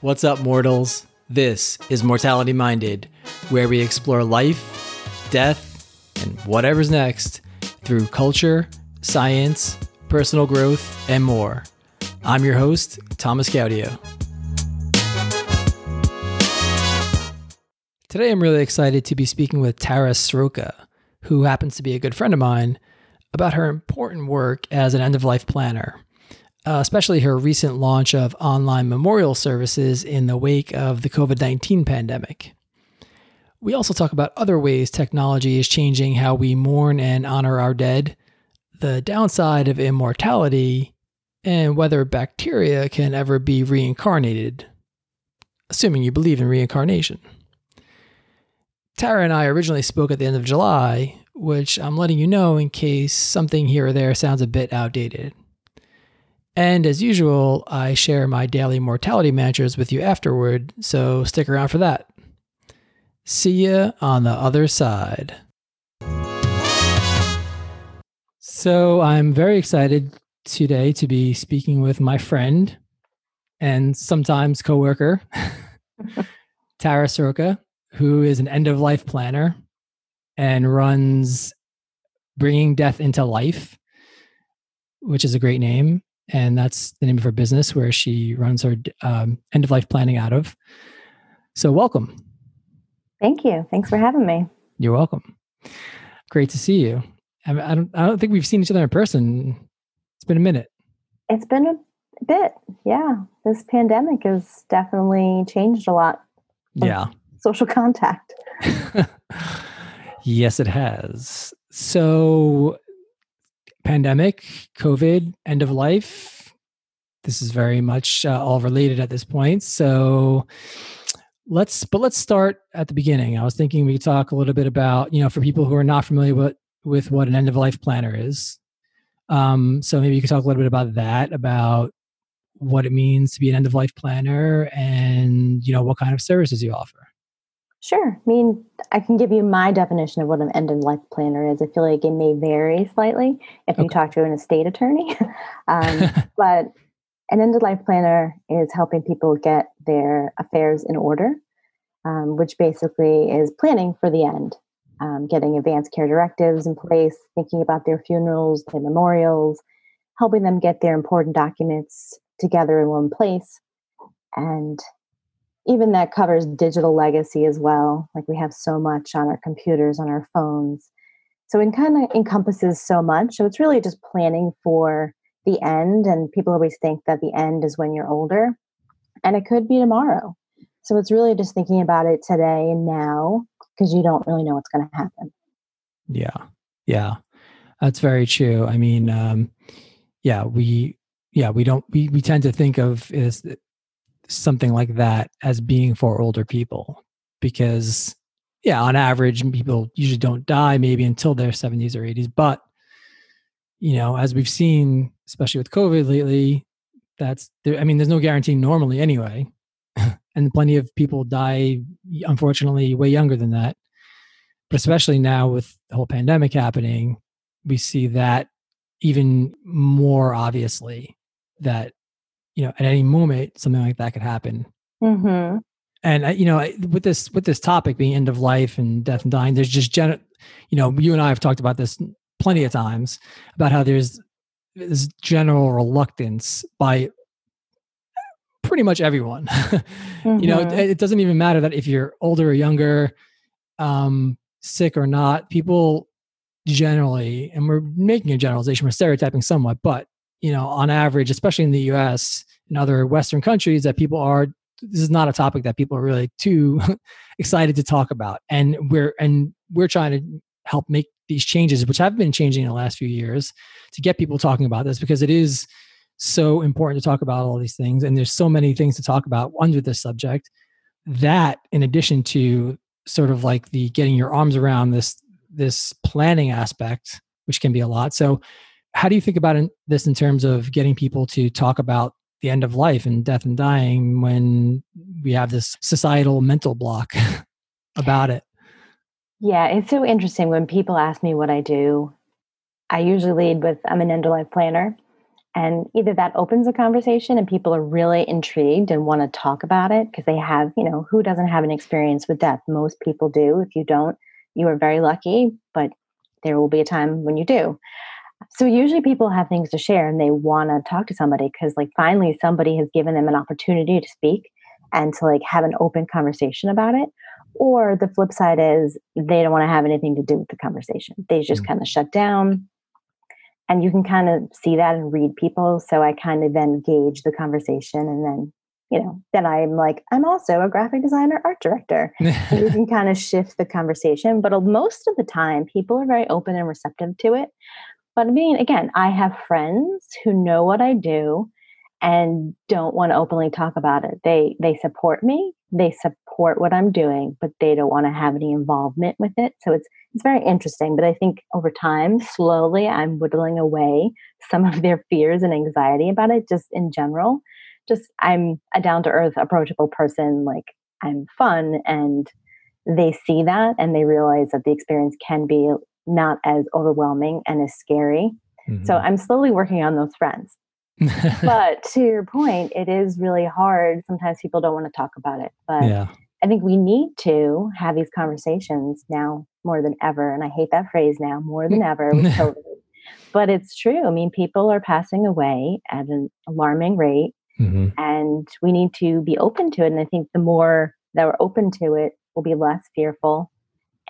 What's up, mortals? This is Mortality Minded, where we explore life, death, and whatever's next through culture, science, personal growth, and more. I'm your host, Thomas Gaudio. Today, I'm really excited to be speaking with Tara Sroka, who happens to be a good friend of mine, about her important work as an end of life planner uh, especially her recent launch of online memorial services in the wake of the COVID 19 pandemic. We also talk about other ways technology is changing how we mourn and honor our dead, the downside of immortality, and whether bacteria can ever be reincarnated, assuming you believe in reincarnation. Tara and I originally spoke at the end of July, which I'm letting you know in case something here or there sounds a bit outdated. And as usual, I share my daily mortality mantras with you afterward, so stick around for that. See ya on the other side. So I'm very excited today to be speaking with my friend and sometimes coworker, Tara Soroka, who is an end of life planner and runs Bringing Death into Life, which is a great name and that's the name of her business where she runs her um, end of life planning out of. So, welcome. Thank you. Thanks for having me. You're welcome. Great to see you. I, I don't. I don't think we've seen each other in person. It's been a minute. It's been a bit. Yeah, this pandemic has definitely changed a lot. Yeah. Social contact. yes, it has. So pandemic, COVID, end of life. This is very much uh, all related at this point. So let's, but let's start at the beginning. I was thinking we could talk a little bit about, you know, for people who are not familiar with, with what an end of life planner is. Um, so maybe you could talk a little bit about that, about what it means to be an end of life planner and, you know, what kind of services you offer. Sure. I mean, I can give you my definition of what an end of life planner is. I feel like it may vary slightly if okay. you talk to an estate attorney. um, but an end of life planner is helping people get their affairs in order, um, which basically is planning for the end, um, getting advanced care directives in place, thinking about their funerals, their memorials, helping them get their important documents together in one place, and even that covers digital legacy as well. Like we have so much on our computers, on our phones. So it kind of encompasses so much. So it's really just planning for the end. And people always think that the end is when you're older, and it could be tomorrow. So it's really just thinking about it today and now because you don't really know what's going to happen. Yeah. Yeah. That's very true. I mean, um, yeah, we, yeah, we don't, we, we tend to think of is something like that as being for older people because yeah on average people usually don't die maybe until their 70s or 80s but you know as we've seen especially with covid lately that's i mean there's no guarantee normally anyway and plenty of people die unfortunately way younger than that but especially now with the whole pandemic happening we see that even more obviously that you know at any moment something like that could happen mm-hmm. and you know with this with this topic being end of life and death and dying there's just gen you know you and i have talked about this plenty of times about how there's this general reluctance by pretty much everyone mm-hmm. you know mm-hmm. it, it, doesn't even matter that if you're older or younger um sick or not people generally and we're making a generalization we're stereotyping somewhat but you know, on average, especially in the US and other Western countries, that people are this is not a topic that people are really too excited to talk about. And we're and we're trying to help make these changes, which have been changing in the last few years, to get people talking about this because it is so important to talk about all these things. And there's so many things to talk about under this subject that in addition to sort of like the getting your arms around this this planning aspect, which can be a lot. So how do you think about this in terms of getting people to talk about the end of life and death and dying when we have this societal mental block about it? Yeah, it's so interesting when people ask me what I do. I usually lead with I'm an end of life planner. And either that opens a conversation and people are really intrigued and want to talk about it because they have, you know, who doesn't have an experience with death? Most people do. If you don't, you are very lucky, but there will be a time when you do. So usually people have things to share and they want to talk to somebody because like finally somebody has given them an opportunity to speak and to like have an open conversation about it. Or the flip side is they don't want to have anything to do with the conversation. They just mm-hmm. kind of shut down. And you can kind of see that and read people. So I kind of then gauge the conversation and then, you know, then I'm like, I'm also a graphic designer, art director. you can kind of shift the conversation. But most of the time, people are very open and receptive to it. But I mean, again, I have friends who know what I do and don't want to openly talk about it. They they support me, they support what I'm doing, but they don't want to have any involvement with it. So it's it's very interesting. But I think over time, slowly, I'm whittling away some of their fears and anxiety about it. Just in general, just I'm a down to earth, approachable person. Like I'm fun, and they see that and they realize that the experience can be not as overwhelming and as scary. Mm-hmm. So I'm slowly working on those friends but to your point, it is really hard. Sometimes people don't want to talk about it. But yeah. I think we need to have these conversations now more than ever. And I hate that phrase now more than ever But it's true. I mean, people are passing away at an alarming rate. Mm-hmm. And we need to be open to it. And I think the more that we're open to it, we'll be less fearful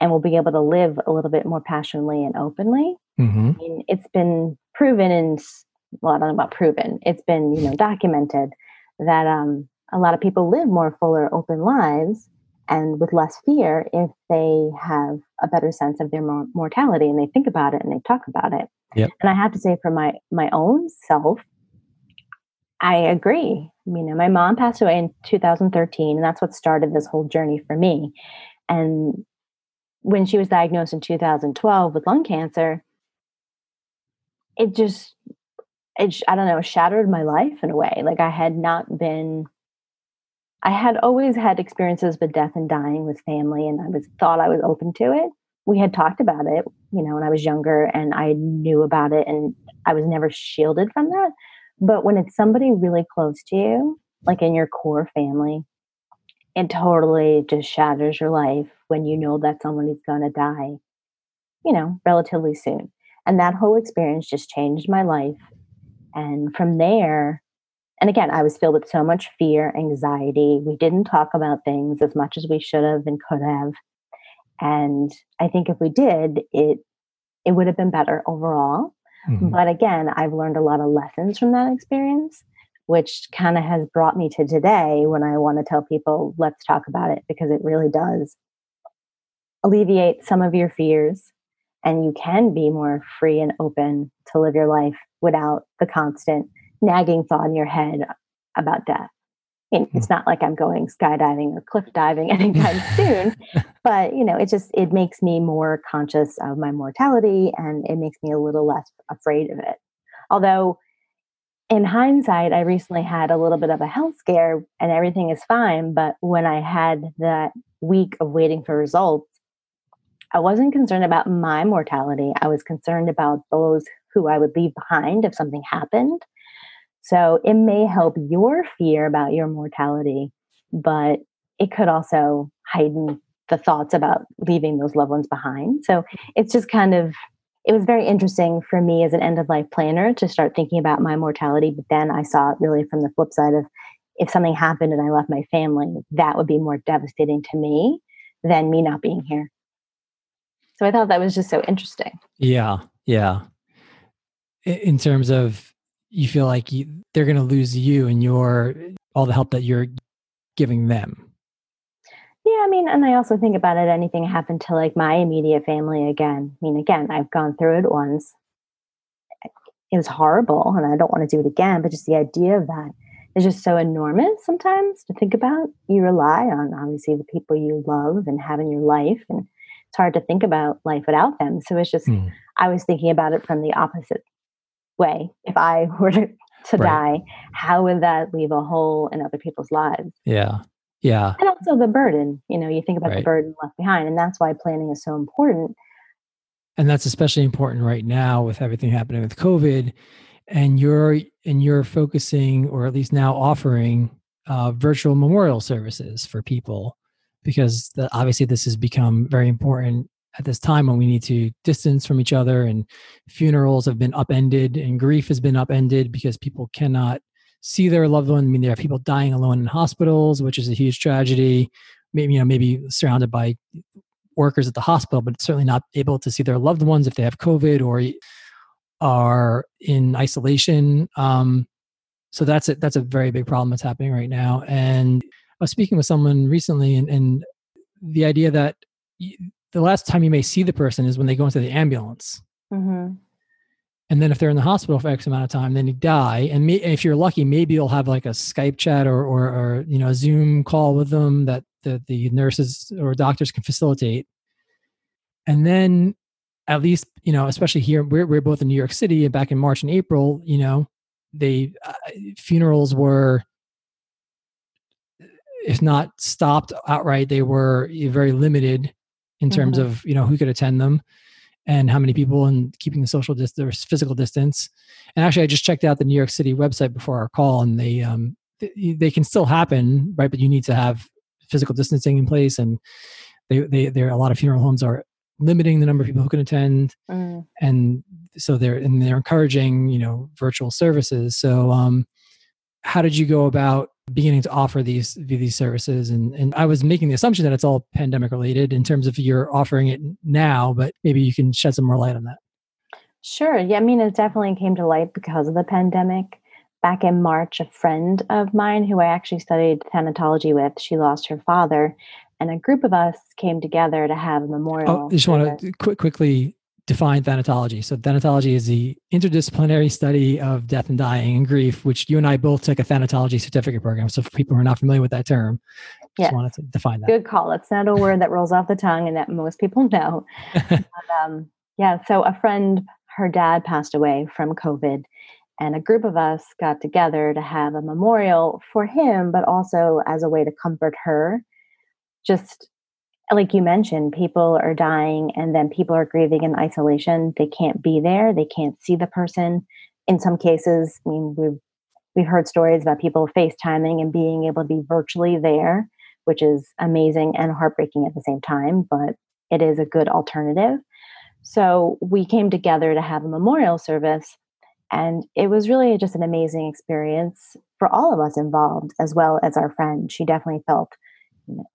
and we'll be able to live a little bit more passionately and openly. Mm-hmm. I mean, it's been proven in well, I don't know about proven. It's been, you know, documented that um, a lot of people live more fuller, open lives and with less fear if they have a better sense of their mortality and they think about it and they talk about it. Yep. And I have to say, for my my own self, I agree. You know, my mom passed away in 2013, and that's what started this whole journey for me. And when she was diagnosed in 2012 with lung cancer, it just it, I don't know, shattered my life in a way. Like I had not been, I had always had experiences with death and dying with family, and I was thought I was open to it. We had talked about it, you know, when I was younger, and I knew about it, and I was never shielded from that. But when it's somebody really close to you, like in your core family, it totally just shatters your life when you know that someone is going to die, you know, relatively soon. And that whole experience just changed my life and from there, and again, I was filled with so much fear, anxiety. We didn't talk about things as much as we should have and could have. And I think if we did, it it would have been better overall. Mm-hmm. But again, I've learned a lot of lessons from that experience, which kind of has brought me to today when I want to tell people, let's talk about it because it really does alleviate some of your fears and you can be more free and open to live your life without the constant nagging thought in your head about death. And hmm. it's not like I'm going skydiving or cliff diving anytime soon, but you know, it just it makes me more conscious of my mortality and it makes me a little less afraid of it. Although in hindsight, I recently had a little bit of a health scare and everything is fine. But when I had that week of waiting for results, I wasn't concerned about my mortality. I was concerned about those who I would leave behind if something happened. So it may help your fear about your mortality, but it could also heighten the thoughts about leaving those loved ones behind. So it's just kind of, it was very interesting for me as an end of life planner to start thinking about my mortality. But then I saw it really from the flip side of if something happened and I left my family, that would be more devastating to me than me not being here. So I thought that was just so interesting. Yeah. Yeah in terms of you feel like you, they're going to lose you and your all the help that you're giving them yeah i mean and i also think about it anything happened to like my immediate family again. I mean again i've gone through it once. It was horrible and i don't want to do it again but just the idea of that is just so enormous sometimes to think about. You rely on obviously the people you love and have in your life and it's hard to think about life without them. So it's just mm. i was thinking about it from the opposite way. If i were to, to right. die how would that leave a hole in other people's lives? Yeah yeah and also the burden you know you think about right. the burden left behind and that's why planning is so important and that's especially important right now with everything happening with covid and you're and you're focusing or at least now offering uh, virtual memorial services for people because the, obviously this has become very important at this time when we need to distance from each other and funerals have been upended and grief has been upended because people cannot see their loved one. I mean, there are people dying alone in hospitals, which is a huge tragedy. Maybe you know, maybe surrounded by workers at the hospital, but certainly not able to see their loved ones if they have COVID or are in isolation. Um, so that's a, that's a very big problem that's happening right now. And I was speaking with someone recently, and, and the idea that the last time you may see the person is when they go into the ambulance. Mm-hmm. And then if they're in the hospital for X amount of time, then you die. And if you're lucky, maybe you'll have like a Skype chat or, or, or, you know, a Zoom call with them that the, the nurses or doctors can facilitate. And then at least, you know, especially here, we're, we're both in New York City and back in March and April, you know, they, uh, funerals were, if not stopped outright, they were very limited in terms mm-hmm. of you know who could attend them and how many people and keeping the social distance physical distance. And actually i just checked out the new york city website before our call and they um they, they can still happen right? But you need to have physical distancing in place and they they there a lot of funeral homes are limiting the number of people who can attend mm. and so they're and they're encouraging you know virtual services. So um how did you go about beginning to offer these these services. And and I was making the assumption that it's all pandemic related in terms of you're offering it now but maybe you can shed some more light on that. Sure. Yeah I mean it definitely came to light because of the pandemic. Back in March a friend of mine who I actually studied thanatology with she lost her father and a group of us came together to have a oh, memorial oh, I just want to quick, quickly define thanatology. So thanatology is the interdisciplinary study of death and dying and grief, which you and I both took a thanatology certificate program. So for people who are not familiar with that term, just wanted to define that. Good call. It's not a word that rolls off the tongue and that most people know. but, um, yeah. So a friend, her dad passed away from COVID and a group of us got together to have a memorial for him, but also as a way to comfort her. Just like you mentioned, people are dying and then people are grieving in isolation. They can't be there, they can't see the person. In some cases, I mean, we've we've heard stories about people FaceTiming and being able to be virtually there, which is amazing and heartbreaking at the same time, but it is a good alternative. So we came together to have a memorial service, and it was really just an amazing experience for all of us involved, as well as our friend. She definitely felt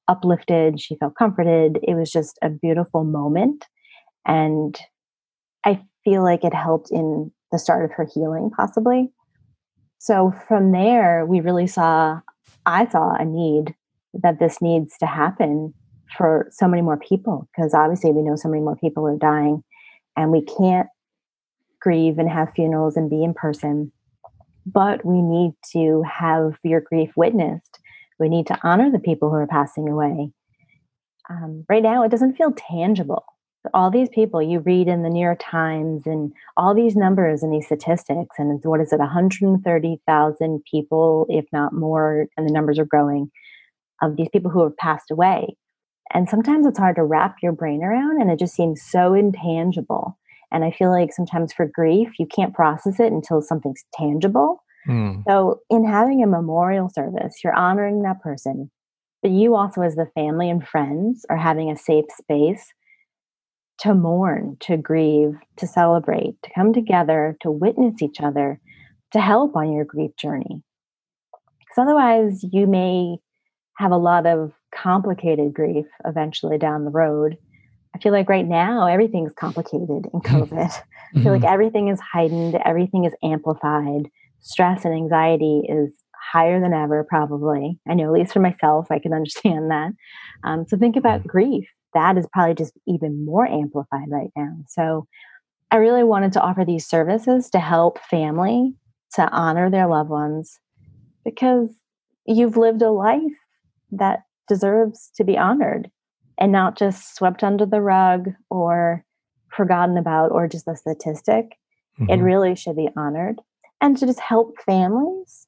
uplifted. She felt comforted. It was just a beautiful moment. And I feel like it helped in the start of her healing, possibly. So from there, we really saw, I saw a need that this needs to happen for so many more people, because obviously we know so many more people are dying and we can't grieve and have funerals and be in person. But we need to have your grief witnessed we need to honor the people who are passing away. Um, right now, it doesn't feel tangible. All these people you read in the New York Times and all these numbers and these statistics, and what is it, 130,000 people, if not more, and the numbers are growing, of these people who have passed away. And sometimes it's hard to wrap your brain around, and it just seems so intangible. And I feel like sometimes for grief, you can't process it until something's tangible. Mm. So, in having a memorial service, you're honoring that person, but you also, as the family and friends, are having a safe space to mourn, to grieve, to celebrate, to come together, to witness each other, to help on your grief journey. Because otherwise, you may have a lot of complicated grief eventually down the road. I feel like right now everything's complicated in COVID. I feel like mm-hmm. everything is heightened, everything is amplified stress and anxiety is higher than ever, probably. I know, at least for myself, I can understand that. Um, so think about mm. grief. That is probably just even more amplified right now. So I really wanted to offer these services to help family to honor their loved ones because you've lived a life that deserves to be honored and not just swept under the rug or forgotten about or just a statistic. Mm-hmm. It really should be honored and to just help families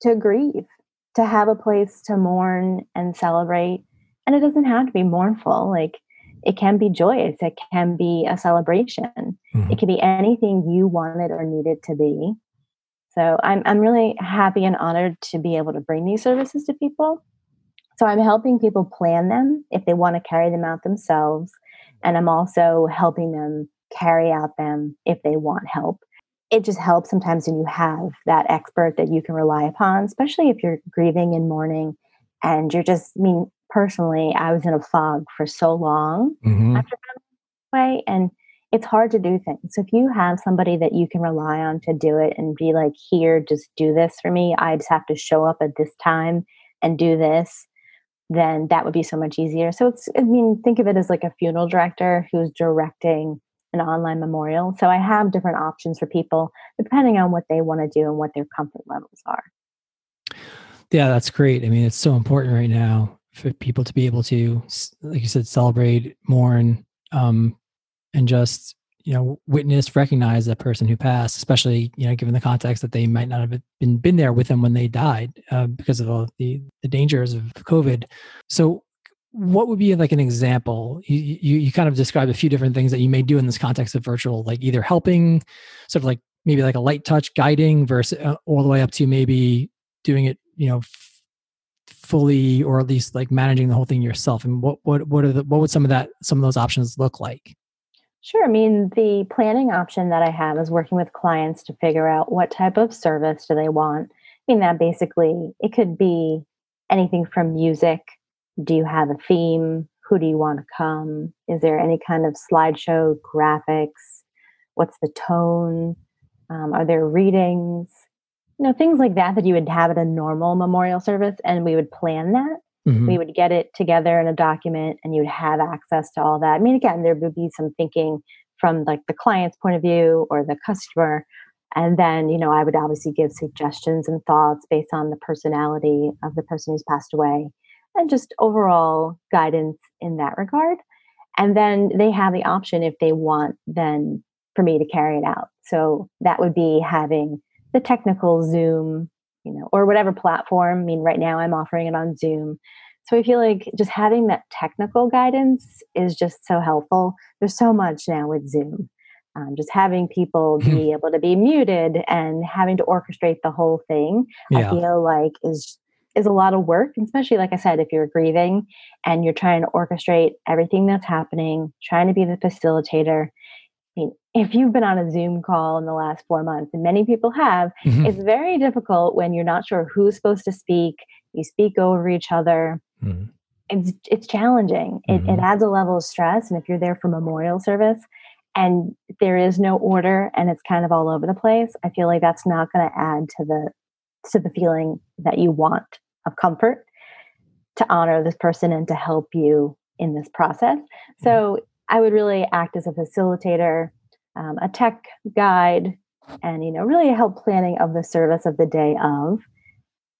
to grieve, to have a place to mourn and celebrate. And it doesn't have to be mournful. Like it can be joyous, it can be a celebration, mm-hmm. it can be anything you wanted or needed to be. So I'm I'm really happy and honored to be able to bring these services to people. So I'm helping people plan them if they want to carry them out themselves. And I'm also helping them carry out them if they want help. It just helps sometimes when you have that expert that you can rely upon, especially if you're grieving and mourning and you're just, I mean, personally, I was in a fog for so long mm-hmm. after way, and it's hard to do things. So if you have somebody that you can rely on to do it and be like, here, just do this for me, I just have to show up at this time and do this, then that would be so much easier. So it's, I mean, think of it as like a funeral director who's directing an online memorial. So I have different options for people depending on what they want to do and what their comfort levels are. Yeah, that's great. I mean, it's so important right now for people to be able to, like you said, celebrate, mourn, um, and just you know witness, recognize that person who passed, especially you know given the context that they might not have been been there with them when they died uh, because of all the the dangers of COVID. So, what would be like an example? You, you you kind of described a few different things that you may do in this context of virtual, like either helping, sort of like maybe like a light touch guiding, versus uh, all the way up to maybe doing it you know fully or at least like managing the whole thing yourself. And what what what are the what would some of that some of those options look like? Sure. I mean the planning option that i have is working with clients to figure out what type of service do they want. I mean that basically it could be anything from music do you have a theme? Who do you want to come? Is there any kind of slideshow graphics? What's the tone? Um, are there readings? You know things like that that you would have at a normal memorial service and we would plan that. Mm-hmm. we would get it together in a document and you'd have access to all that. I mean again there would be some thinking from like the client's point of view or the customer and then you know i would obviously give suggestions and thoughts based on the personality of the person who's passed away and just overall guidance in that regard and then they have the option if they want then for me to carry it out so that would be having the technical Zoom, you know, or whatever platform. I mean, right now I'm offering it on Zoom. So I feel like just having that technical guidance is just so helpful. There's so much now with Zoom. Um, just having people be hmm. able to be muted and having to orchestrate the whole thing, yeah. I feel like is is a lot of work, especially like I said, if you're grieving and you're trying to orchestrate everything that's happening, trying to be the facilitator, I mean, if you've been on a Zoom call in the last four months, and many people have, mm-hmm. it's very difficult when you're not sure who's supposed to speak. You speak over each other. Mm-hmm. It's it's challenging. Mm-hmm. It, it mm-hmm. adds a level of stress. And if you're there for memorial service and there is no order and it's kind of all over the place, I feel like that's not going to add to the to the feeling that you want of comfort to honor this person and to help you in this process. So mm-hmm. I would really act as a facilitator, um, a tech guide, and you know, really help planning of the service of the day of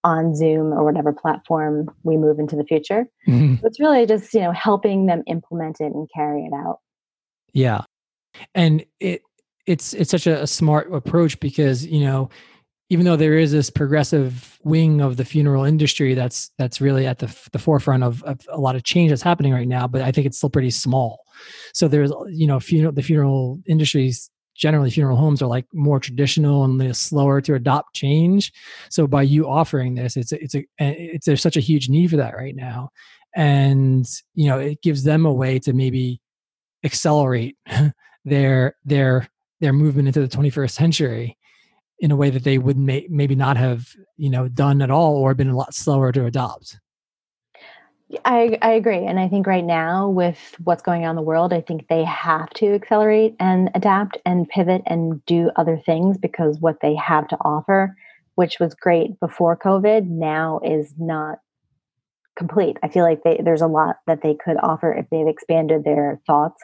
on Zoom or whatever platform we move into the future. Mm-hmm. So it's really just you know helping them implement it and carry it out. Yeah, and it it's it's such a, a smart approach because you know even though there is this progressive wing of the funeral industry that's that's really at the, the forefront of, of, a lot of change that's happening right now but i think it's still pretty small. So there's you know funeral the funeral industries generally funeral homes are like more traditional and slower to adopt change. So by you offering this it's a, it's a it's there's such a huge need for that right now. And you know it gives them a way to maybe accelerate their their their movement into the 21st century in a way that they would may, maybe not have you know done at all or been a lot slower to adopt. I, I agree and i think right now with what's going on in the world i think they have to accelerate and adapt and pivot and do other things because what they have to offer which was great before covid now is not complete. I feel like they, there's a lot that they could offer if they've expanded their thoughts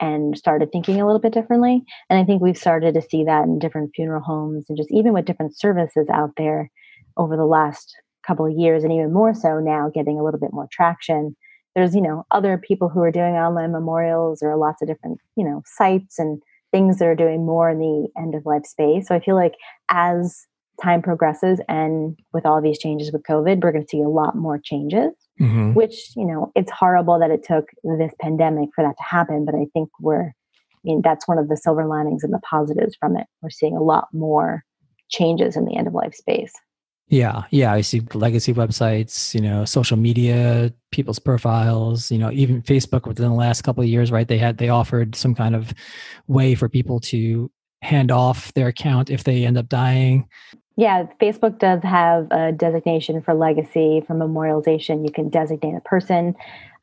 and started thinking a little bit differently. And I think we've started to see that in different funeral homes and just even with different services out there over the last couple of years, and even more so now, getting a little bit more traction. There's, you know, other people who are doing online memorials. or lots of different, you know, sites and things that are doing more in the end of life space. So I feel like as time progresses and with all these changes with COVID, we're going to see a lot more changes. Mm-hmm. which, you know, it's horrible that it took this pandemic for that to happen. But I think we're, I mean, that's one of the silver linings and the positives from it. We're seeing a lot more changes in the end of life space. Yeah, yeah, I see legacy websites, you know, social media, people's profiles, you know, even Facebook within the last couple of years, right? They had they offered some kind of way for people to hand off their account if they end up dying. Yeah, Facebook does have a designation for legacy, for memorialization. You can designate a person.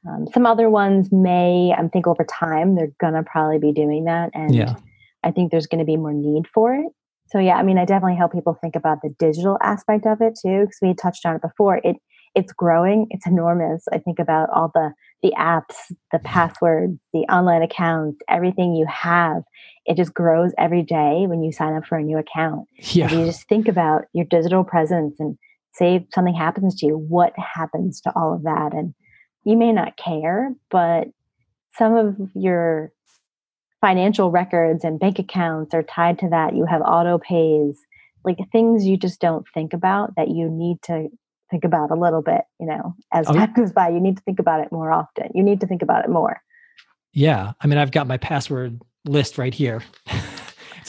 Um, some other ones may, I think over time, they're going to probably be doing that. And yeah. I think there's going to be more need for it so yeah, I mean, I definitely help people think about the digital aspect of it too, because we touched on it before. It it's growing, it's enormous. I think about all the the apps, the mm-hmm. passwords, the online accounts, everything you have. It just grows every day when you sign up for a new account. Yeah. You just think about your digital presence and say something happens to you, what happens to all of that? And you may not care, but some of your financial records and bank accounts are tied to that. You have auto pays, like things you just don't think about that you need to think about a little bit, you know, as oh, time goes by. You need to think about it more often. You need to think about it more. Yeah. I mean, I've got my password list right here.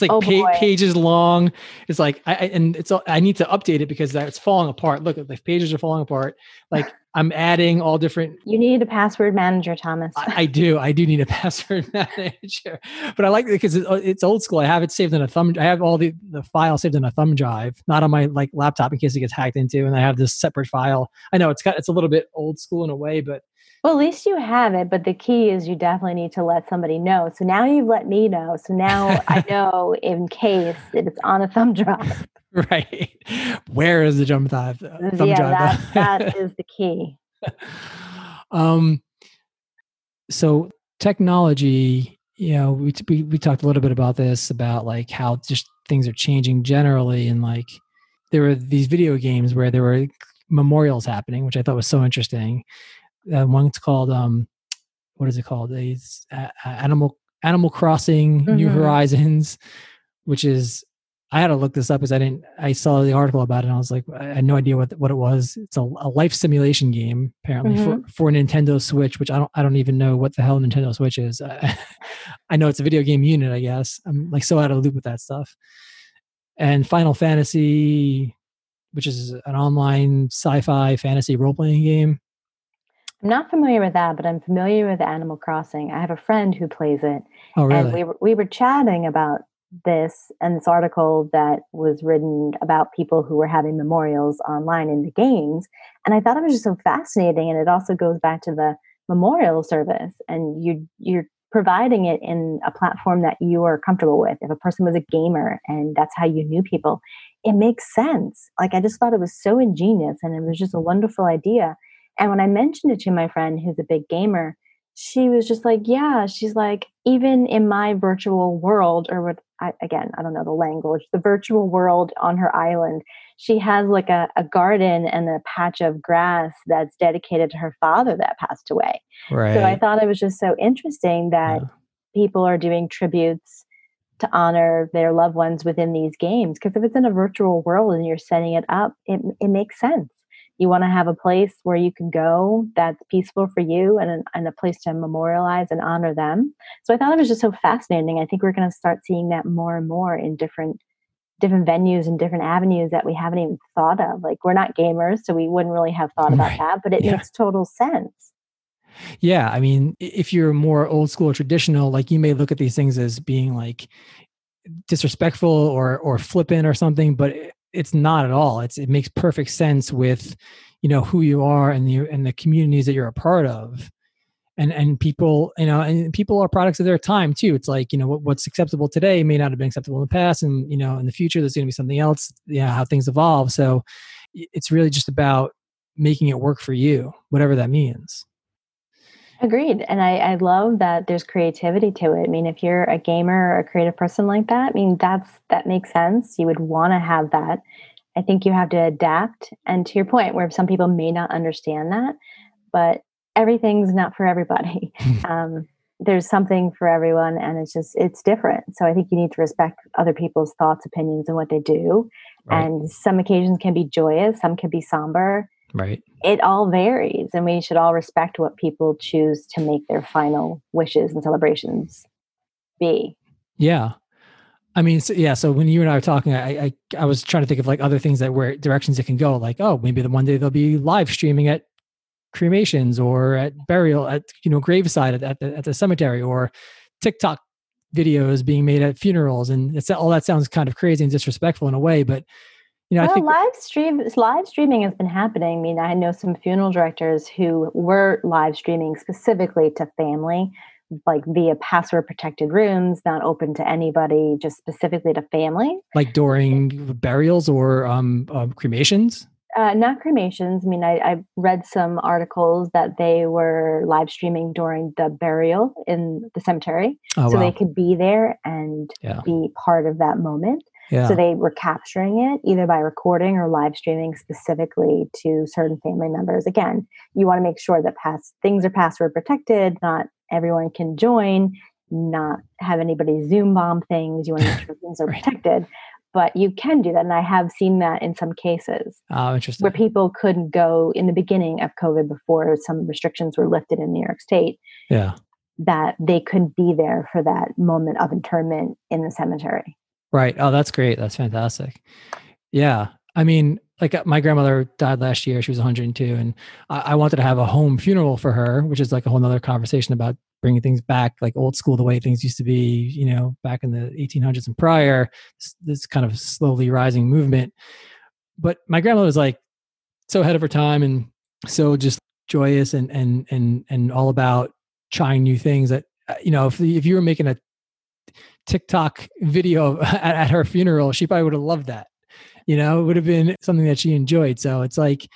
it's like oh pa- pages long. It's like I, and it's I need to update it because it's falling apart. Look, the pages are falling apart. Like I'm adding all different. You need a password manager, Thomas. I, I do. I do need a password manager, but I like it because uh, it's old school. I have it saved in a thumb. I have all the the files saved in a thumb drive, not on my like laptop in case it gets hacked into. And I have this separate file. I know it's got it's a little bit old school in a way, but well, at least you have it. But the key is you definitely need to let somebody know. So now you've let me know. So now I know in case it's on a thumb drive. right. Where is the thumb drive? Thumb yeah, drive? that, that is the key. um, so technology, you know, we, we we talked a little bit about this about like how just things are changing generally, and like there were these video games where there were memorials happening, which I thought was so interesting. Uh, one's called um, what is it called? It's uh, Animal Animal Crossing mm-hmm. New Horizons, which is I had to look this up because I didn't. I saw the article about it, and I was like, I had no idea what what it was. It's a, a life simulation game, apparently mm-hmm. for for Nintendo Switch, which I don't I don't even know what the hell Nintendo Switch is. I know it's a video game unit, I guess. I'm like so out of the loop with that stuff. And Final Fantasy, which is an online sci-fi fantasy role playing game. I'm not familiar with that, but I'm familiar with Animal Crossing. I have a friend who plays it. Oh, really? And we were, we were chatting about this and this article that was written about people who were having memorials online in the games. And I thought it was just so fascinating. And it also goes back to the memorial service and you you're providing it in a platform that you are comfortable with. If a person was a gamer and that's how you knew people, it makes sense. Like I just thought it was so ingenious and it was just a wonderful idea. And when I mentioned it to my friend who's a big gamer, she was just like, yeah, she's like, even in my virtual world, or what I, again, I don't know the language, the virtual world on her island, she has like a, a garden and a patch of grass that's dedicated to her father that passed away. Right. So I thought it was just so interesting that yeah. people are doing tributes to honor their loved ones within these games. Because if it's in a virtual world and you're setting it up, it, it makes sense you want to have a place where you can go that's peaceful for you and, and a place to memorialize and honor them so i thought it was just so fascinating i think we're going to start seeing that more and more in different different venues and different avenues that we haven't even thought of like we're not gamers so we wouldn't really have thought about right. that but it yeah. makes total sense yeah i mean if you're more old school or traditional like you may look at these things as being like disrespectful or or flippant or something but eh, it's not at all. It's it makes perfect sense with you know who you are and the and the communities that you're a part of. And, and people you know and people are products of their time too it's like you know what, what's acceptable today may not have been acceptable in the past and you know in the future there's going to be something else yeah how things evolve so it's really just about making it work for you whatever that means Agreed. And I, I love that there's creativity to it. I mean, if you're a gamer or a creative person like that, I mean, that's that makes sense. You would want to have that. I think you have to adapt. And to your point, where some people may not understand that, but everything's not for everybody. um, there's something for everyone, and it's just it's different. So I think you need to respect other people's thoughts, opinions, and what they do. Right. And some occasions can be joyous, some can be somber Right. It all varies, and we should all respect what people choose to make their final wishes and celebrations be. Yeah. I mean, so, yeah. So when you and I were talking, I, I, I was trying to think of like other things that were directions it can go. Like, oh, maybe the one day they'll be live streaming at cremations or at burial at you know graveside at, at the at the cemetery or TikTok videos being made at funerals, and it's all that sounds kind of crazy and disrespectful in a way, but you know, well, I think live stream live streaming has been happening. I mean, I know some funeral directors who were live streaming specifically to family, like via password protected rooms, not open to anybody, just specifically to family. Like during burials or um, um cremations. Uh, not cremations. I mean, I, I read some articles that they were live streaming during the burial in the cemetery, oh, so wow. they could be there and yeah. be part of that moment. Yeah. So they were capturing it either by recording or live streaming specifically to certain family members. Again, you want to make sure that pass things are password protected, not everyone can join, not have anybody Zoom bomb things. You want to make sure things are Right. protected. But you can do that. And I have seen that in some cases oh, interesting. where people couldn't go in the beginning of COVID before some restrictions were lifted in New York State, yeah. that they couldn't be there for that moment of interment in the cemetery. Right. Oh, that's great. That's fantastic. Yeah. I mean, like uh, my grandmother died last year. She was 102, and I, I wanted to have a home funeral for her, which is like a whole nother conversation about bringing things back, like old school, the way things used to be, you know, back in the 1800s and prior. This, this kind of slowly rising movement. But my grandmother was like so ahead of her time and so just joyous and and and and all about trying new things. That uh, you know, if if you were making a TikTok video at, at her funeral, she probably would have loved that. You know, it would have been something that she enjoyed. So it's like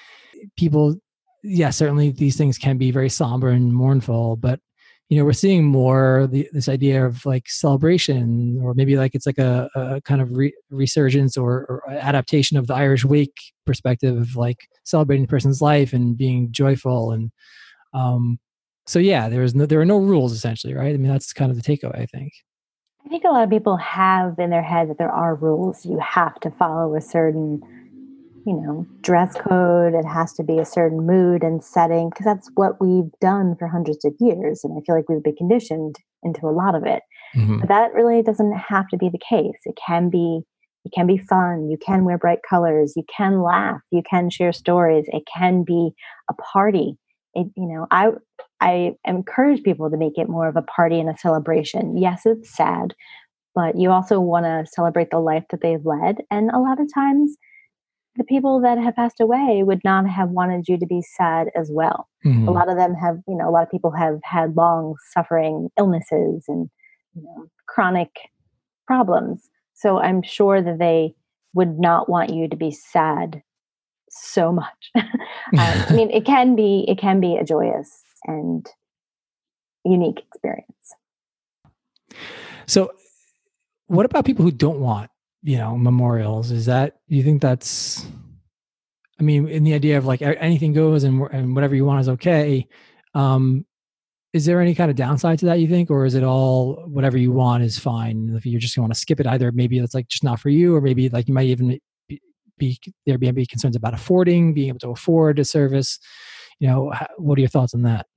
people, yeah, certainly these things can be very somber and mournful, but you know, we're seeing more the, this idea of like celebration, or maybe like it's like a, a kind of re- resurgence or, or adaptation of the Irish wake perspective of like celebrating the person's life and being joyful and um so yeah there is no there are no rules essentially right i mean that's kind of the takeaway i think I think a lot of people have in their head that there are rules. You have to follow a certain, you know, dress code. It has to be a certain mood and setting because that's what we've done for hundreds of years. And I feel like we've been conditioned into a lot of it. Mhm. But that really doesn't have to be the case. It can be it can be fun. You can wear bright colors. You can laugh. You can share stories. It can be a party. It, you know, I I encourage people to make it more of a party and a celebration. Yes, it's sad, but you also want to celebrate the life that they've led. And a lot of times, the people that have passed away would not have wanted you to be sad as well. Mhm. A lot of them have, you know, a lot of people have had long suffering illnesses and you know, chronic problems. So I'm sure that they would not want you to be sad so much. um, I mean, it can be it can be a joyous and unique experience. So, what about people who don't want, you know, memorials? Is that you think that's? I mean, in the idea of like anything goes and and whatever you want is okay. Um, is there any kind of downside to that? You think, or is it all whatever you want is fine? If you're just want to skip it, either maybe it's like just not for you, or maybe like you might even be, be there may be concerns about affording, being able to afford a service. You know, what are your thoughts on that?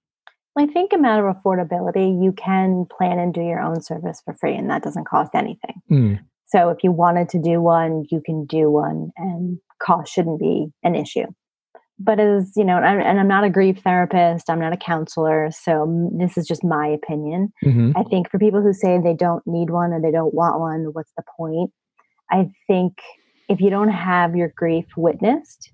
I think a matter of affordability, you can plan and do your own service for free, and that doesn't cost anything. Hmm. So if you wanted to do one, you can do one, and cost shouldn't be an issue. But as you know, and I'm, and I'm not a grief therapist, I'm not a counselor, so this is just my opinion. hmm I think for people who say they don't need one or they don't want one, what's the point? I think if you don't have your grief witnessed,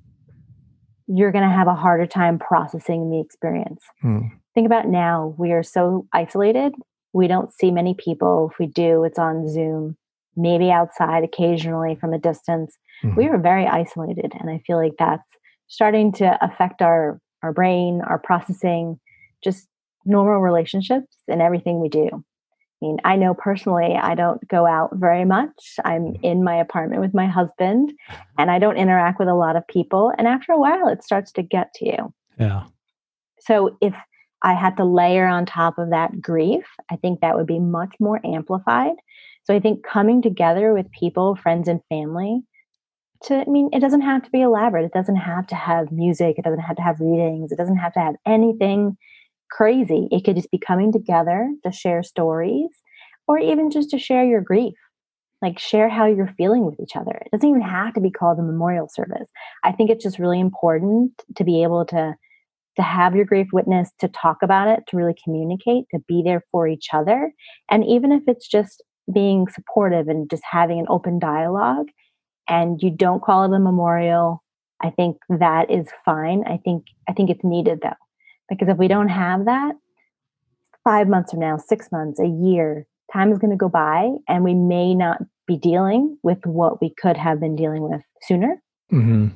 you're going to have a harder time processing the experience. Hmm. Think about now, we are so isolated. We don't see many people. If we do, it's on Zoom, maybe outside occasionally from a distance. Mhm. We are very isolated. And I feel like that's starting to affect our, our brain, our processing, just normal relationships and everything we do. I mean, I know personally, I don't go out very much. I'm in my apartment with my husband and I don't interact with a lot of people. And after a while, it starts to get to you. Yeah. So if I had to layer on top of that grief, I think that would be much more amplified. So I think coming together with people, friends and family to i mean it doesn't have to be elaborate it doesn't have to have music it doesn't have to have readings it doesn't have to have anything crazy. It could just be coming together to share stories or even just to share your grief. Like share how you're feeling with each other. It doesn't even have to be called a memorial service. I think it's just really important to be able to to have your grief witness to talk about it to really communicate to be there for each other and even if it's just being supportive and just having an open dialogue and you don't call it a memorial, I think that is fine. I think I think it's needed though. Because if we don't have that, five months from now, six months, a year, time is going to go by and we may not be dealing with what we could have been dealing with sooner. Mm-hmm.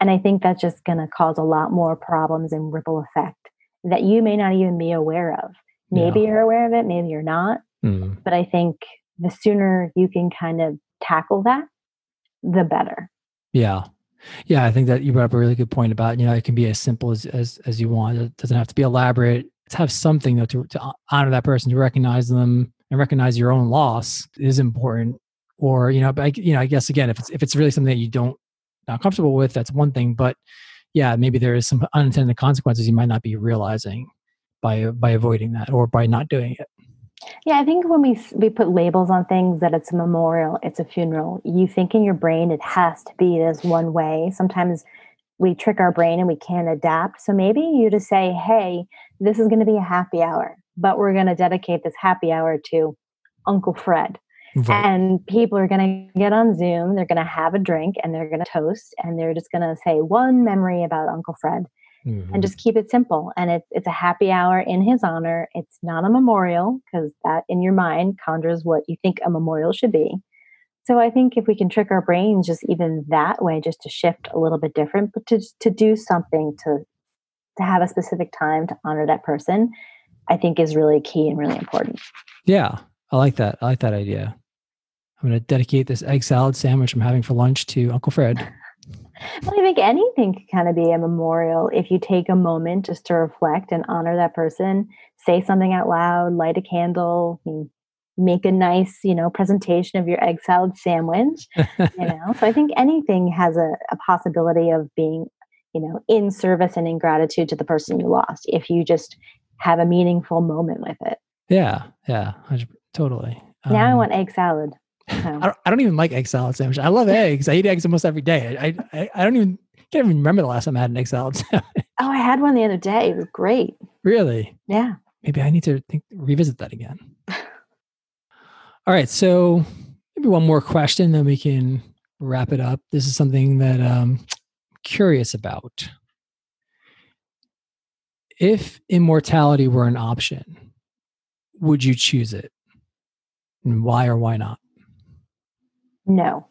And I think that's just going to cause a lot more problems and ripple effect that you may not even be aware of. Maybe yeah. you're aware of it, maybe you're not. Mm. But I think the sooner you can kind of tackle that, the better. Yeah. Yeah, I think that you brought up a really good point about, you know, it can be as simple as as, as you want. It doesn't have to be elaborate. To have something though to, to honor that person, to recognize them and recognize your own loss is important. Or, you know, but I, you know, I guess again, if it's if it's really something that you don't not comfortable with, that's one thing. But yeah, maybe there is some unintended consequences you might not be realizing by by avoiding that or by not doing it. Yeah, I think when we we put labels on things that it's a memorial, it's a funeral. You think in your brain it has to be this one way. Sometimes we trick our brain and we can't adapt. So maybe you just say, "Hey, this is going to be a happy hour, but we're going to dedicate this happy hour to Uncle Fred." Right. And people are going to get on Zoom, they're going to have a drink and they're going to toast and they're just going to say one memory about Uncle Fred mm-hmm. and just keep it simple. And it's it's a happy hour in his honor. It's not a memorial because that in your mind conjures what you think a memorial should be. So I think if we can trick our brains just even that way, just to shift a little bit different, but to to do something to to have a specific time to honor that person, I think is really key and really important. Yeah, I like that. I like that idea. I'm going to dedicate this egg salad sandwich I'm having for lunch to Uncle Fred. Well, I think anything can kind of be a memorial if you take a moment just to reflect and honor that person, say something out loud, light a candle, make a nice, you know, presentation of your egg salad sandwich. you know, so I think anything has a, a possibility of being, you know, in service and in gratitude to the person you lost if you just have a meaningful moment with it. Yeah, yeah, totally. Now um, I want egg salad. I, don't, I don't even like egg salad sandwich. I love eggs. I eat eggs almost every day. I, I, I don't even can't even remember the last time I had an egg salad sandwich. Oh, I had one the other day. It was great. Really? Yeah. Maybe I need to think, revisit that again. All right. So maybe one more question, then we can wrap it up. This is something that I'm um, curious about. If immortality were an option, would you choose it? And why or why not? No.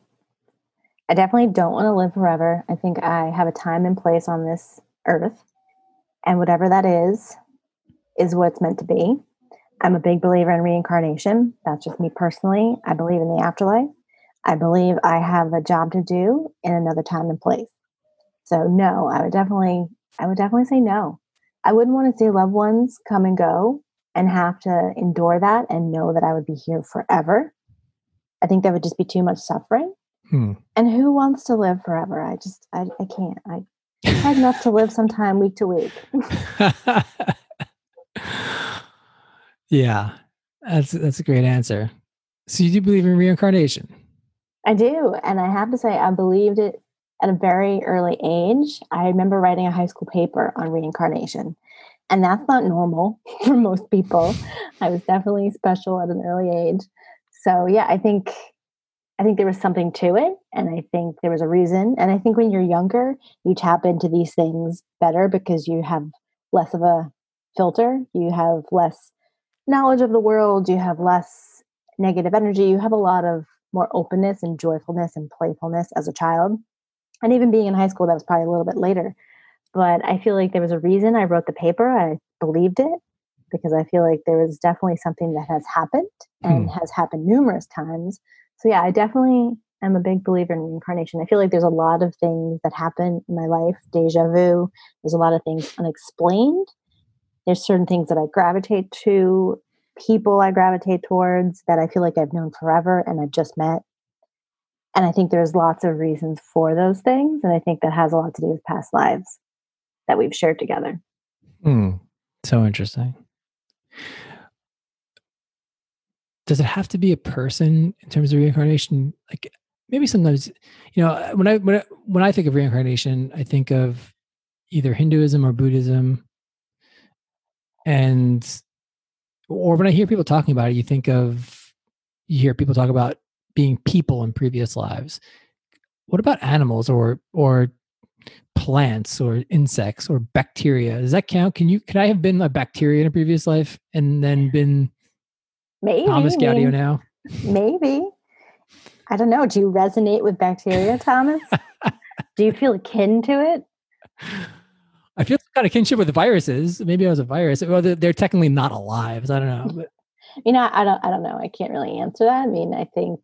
I definitely don't want to live forever. I think I have a time and place on this earth, and whatever that is, is what's meant to be. I'm a big believer in reincarnation. That's just me personally. I believe in the afterlife. I believe I have a job to do in another time and place. So no, I would definitely I would definitely say no. I wouldn't want to see loved ones come and go and have to endure that and know that I would be here forever. I think that would just be too much suffering. Hmm. And who wants to live forever? I just, I, I can't. I had enough to live sometime week to week. yeah, that's that's a great answer. So you do believe in reincarnation? I do, and I have to say, I believed it at a very early age. I remember writing a high school paper on reincarnation, and that's not normal for most people. I was definitely special at an early age so yeah i think i think there was something to it and i think there was a reason and i think when you're younger you tap into these things better because you have less of a filter you have less knowledge of the world you have less negative energy you have a lot of more openness and joyfulness and playfulness as a child and even being in high school that was probably a little bit later but i feel like there was a reason i wrote the paper i believed it because I feel like there was definitely something that has happened and hmm. has happened numerous times. So yeah, I definitely am a big believer in reincarnation. I feel like there's a lot of things that happen in my life, deja vu. There's a lot of things unexplained. There's certain things that I gravitate to, people I gravitate towards that I feel like I've known forever and I've just met. And I think there's lots of reasons for those things. And I think that has a lot to do with past lives that we've shared together. Hmm. So interesting. Does it have to be a person in terms of reincarnation? Like maybe sometimes, you know, when I when I, when I think of reincarnation, I think of either Hinduism or Buddhism, and or when I hear people talking about it, you think of you hear people talk about being people in previous lives. What about animals or or plants or insects or bacteria? Does that count? Can you could I have been a bacteria in a previous life and then been maybe Thomas Gaudio now? Maybe. I don't know. Do you resonate with bacteria, Thomas? Do you feel akin to it? I feel kind of kinship with the viruses. Maybe I was a virus. Well, they're, they're technically not alive. So I don't know. But. You know, I don't. I don't know. I can't really answer that. I mean, I think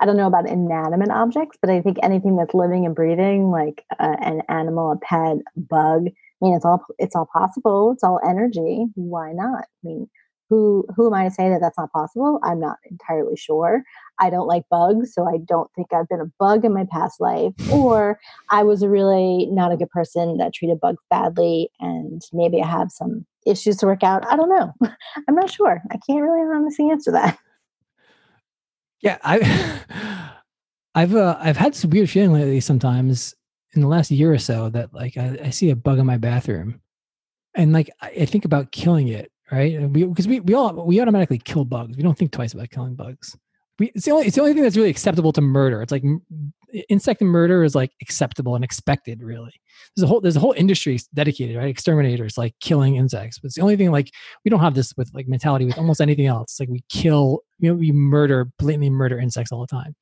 I don't know about inanimate objects, but I think anything that's living and breathing, like uh, an animal, a pet, bug. I mean, it's all it's all possible. It's all energy. Why not? I mean, who who am I to say that that's not possible? I'm not entirely sure. I don't like bugs, so I don't think I've been a bug in my past life, or I was a really not a good person that treated bugs badly, and maybe I have some issues to work out. I don't know. I'm not sure. I can't really honestly answer that. Yeah, I, I've uh, I've had this weird feeling lately. Sometimes in the last year or so, that like I, I see a bug in my bathroom, and like I think about killing it right? Because we, we, we all we automatically kill bugs. We don't think twice about killing bugs. We, it's the only it's the only thing that's really acceptable to murder. It's like insect murder is like acceptable and expected. Really, there's a whole there's a whole industry dedicated right exterminators like killing insects. But it's the only thing like we don't have this with like mentality with almost anything else. Like we kill you know we murder blatantly murder insects all the time.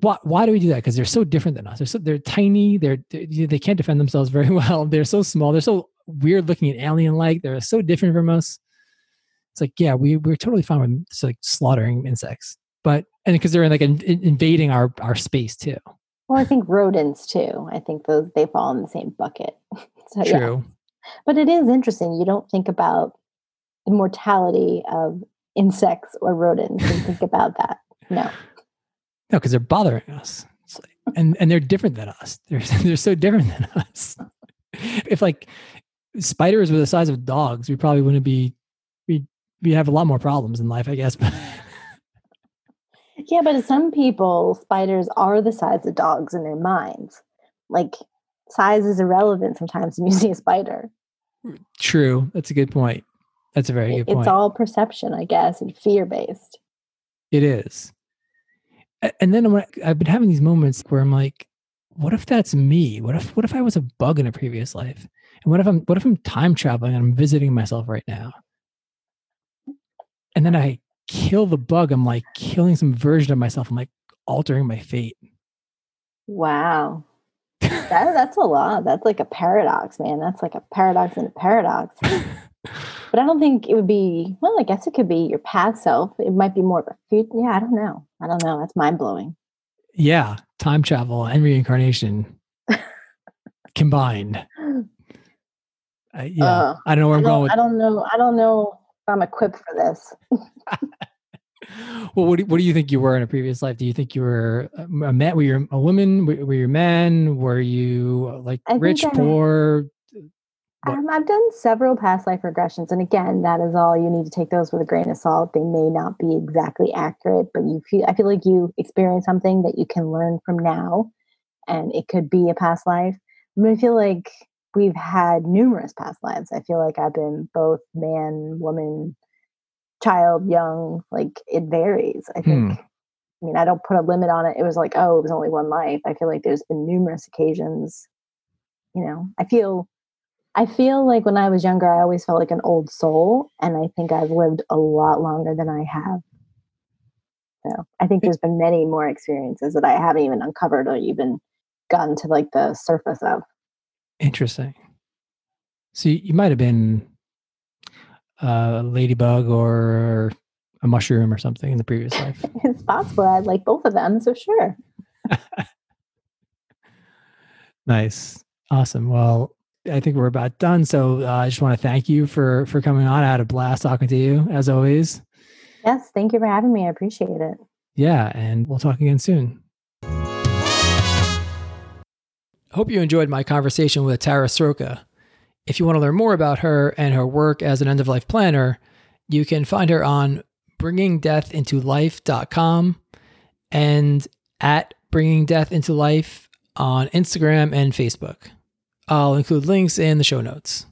Why, why do we do that? Because they're so different than us. They're so they're tiny. They're, they're they can't defend themselves very well. They're so small. They're so weird looking and alien like. They're so different from us. It's like, yeah, we we're totally fine with like slaughtering insects, but and because they're like in, invading our our space too. Well, I think rodents too. I think those they fall in the same bucket. so, True. Yeah. But it is interesting. You don't think about the mortality of insects or rodents and think about that. No. No, because they're bothering us. Like, and and they're different than us. They're they're so different than us. if like spiders were the size of dogs, we probably wouldn't be we we have a lot more problems in life, I guess. yeah, but some people, spiders are the size of dogs in their minds. Like size is irrelevant sometimes when you see a spider. Hmm. True. That's a good point. That's a very good point. It's all perception, I guess, and fear based. It is. And then I've been having these moments where I'm like, what if that's me? What if what if I was a bug in a previous life? And what if I'm what if I'm time traveling and I'm visiting myself right now? And then I kill the bug. I'm like killing some version of myself. I'm like altering my fate. Wow. that, that's a lot. That's like a paradox, man. That's like a paradox and a paradox. but I don't think it would be, well, I guess it could be your past self. It might be more of a future. Yeah, I don't know. I don't know. That's mind blowing. Yeah. Time travel and reincarnation combined. Uh, yeah, uh, I don't know where I'm going. With- I don't know. I don't know I'm equipped for this. well, what do, what do you think you were in a previous life? Do you think you were a man? Were you a woman? Were, were you a man? Were you uh, like I rich, poor? Um, I've done several past life regressions, and again, that is all you need to take those with a grain of salt. They may not be exactly accurate, but you feel I feel like you experience something that you can learn from now, and it could be a past life. Mean, I feel like we've had numerous past lives. I feel like I've been both man, woman, child, young. Like it varies. I think. Hmm. I mean, I don't put a limit on it. It was like, oh, it was only one life. I feel like there's been numerous occasions. You know, I feel I feel like when I was younger, I always felt like an old soul, and I think I've lived a lot longer than I have. So I think there's been many more experiences that I haven't even uncovered or even gotten to like the surface of. Interesting. So you might have been a ladybug or a mushroom or something in the previous life. it's possible. I'd like both of them, so sure. nice. Awesome. Well, I think we're about done. So uh, I just want to thank you for for coming on. I had a blast talking to you as always. Yes, thank you for having me. I appreciate it. Yeah, and we'll talk again soon. Hope you enjoyed my conversation with Tara Sroka. If you want to learn more about her and her work as an end of life planner, you can find her on bringingdeathintolife.com and at Bringing Death into Life on Instagram and Facebook. I'll include links in the show notes.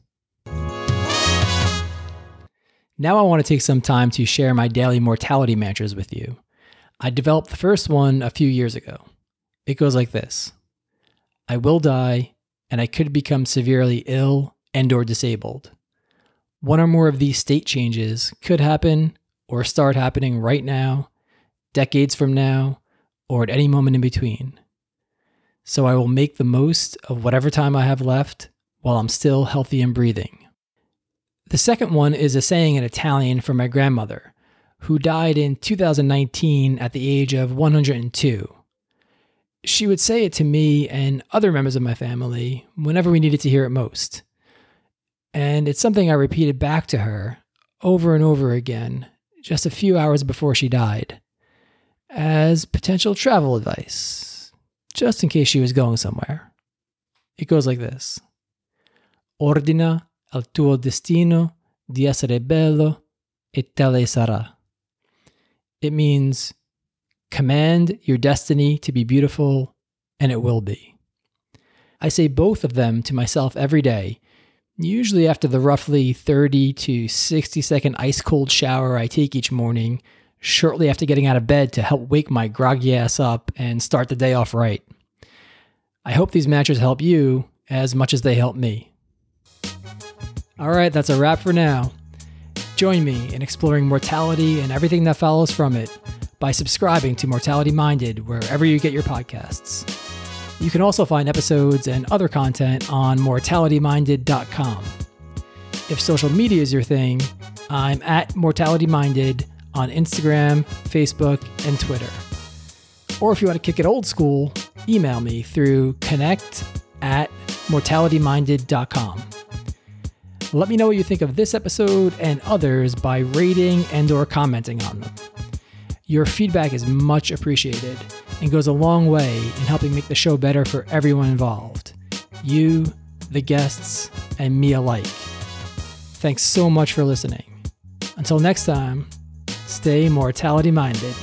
Now I want to take some time to share my daily mortality mantras with you. I developed the first one a few years ago. It goes like this I will die, and I could become severely ill and or disabled. One or more of these state changes could happen or start happening right now, decades from now, or at any moment in between. So I will make the most of whatever time I have left while I'm still healthy and breathing. The second one is a saying in Italian from my grandmother, who died in 2019 at the age of 102. She would say it to me and other members of my family whenever we needed to hear it most. And it's something I repeated back to her over and over again just a few hours before she died as potential travel advice, just in case she was going somewhere. It goes like this Ordina al tuo destino di essere bello e tale sarà. It means command your destiny to be beautiful, and it will be. I say both of them to myself every day, usually after the roughly 30 to 60 second ice cold shower I take each morning, shortly after getting out of bed to help wake my groggy ass up and start the day off right. I hope these matches help you as much as they help me. All right, that's a wrap for now. Join me in exploring mortality and everything that follows from it by subscribing to Mortality Minded wherever you get your podcasts. You can also find episodes and other content on mortalityminded.com. If social media is your thing, I'm at Mortality Minded on Instagram, Facebook, and Twitter. Or if you want to kick it old school, email me through connect at mortalityminded.com. Let me know what you think of this episode and others by rating and or commenting on them. Your feedback is much appreciated and goes a long way in helping make the show better for everyone involved. You, the guests, and me alike. Thanks so much for listening. Until next time, stay mortality minded.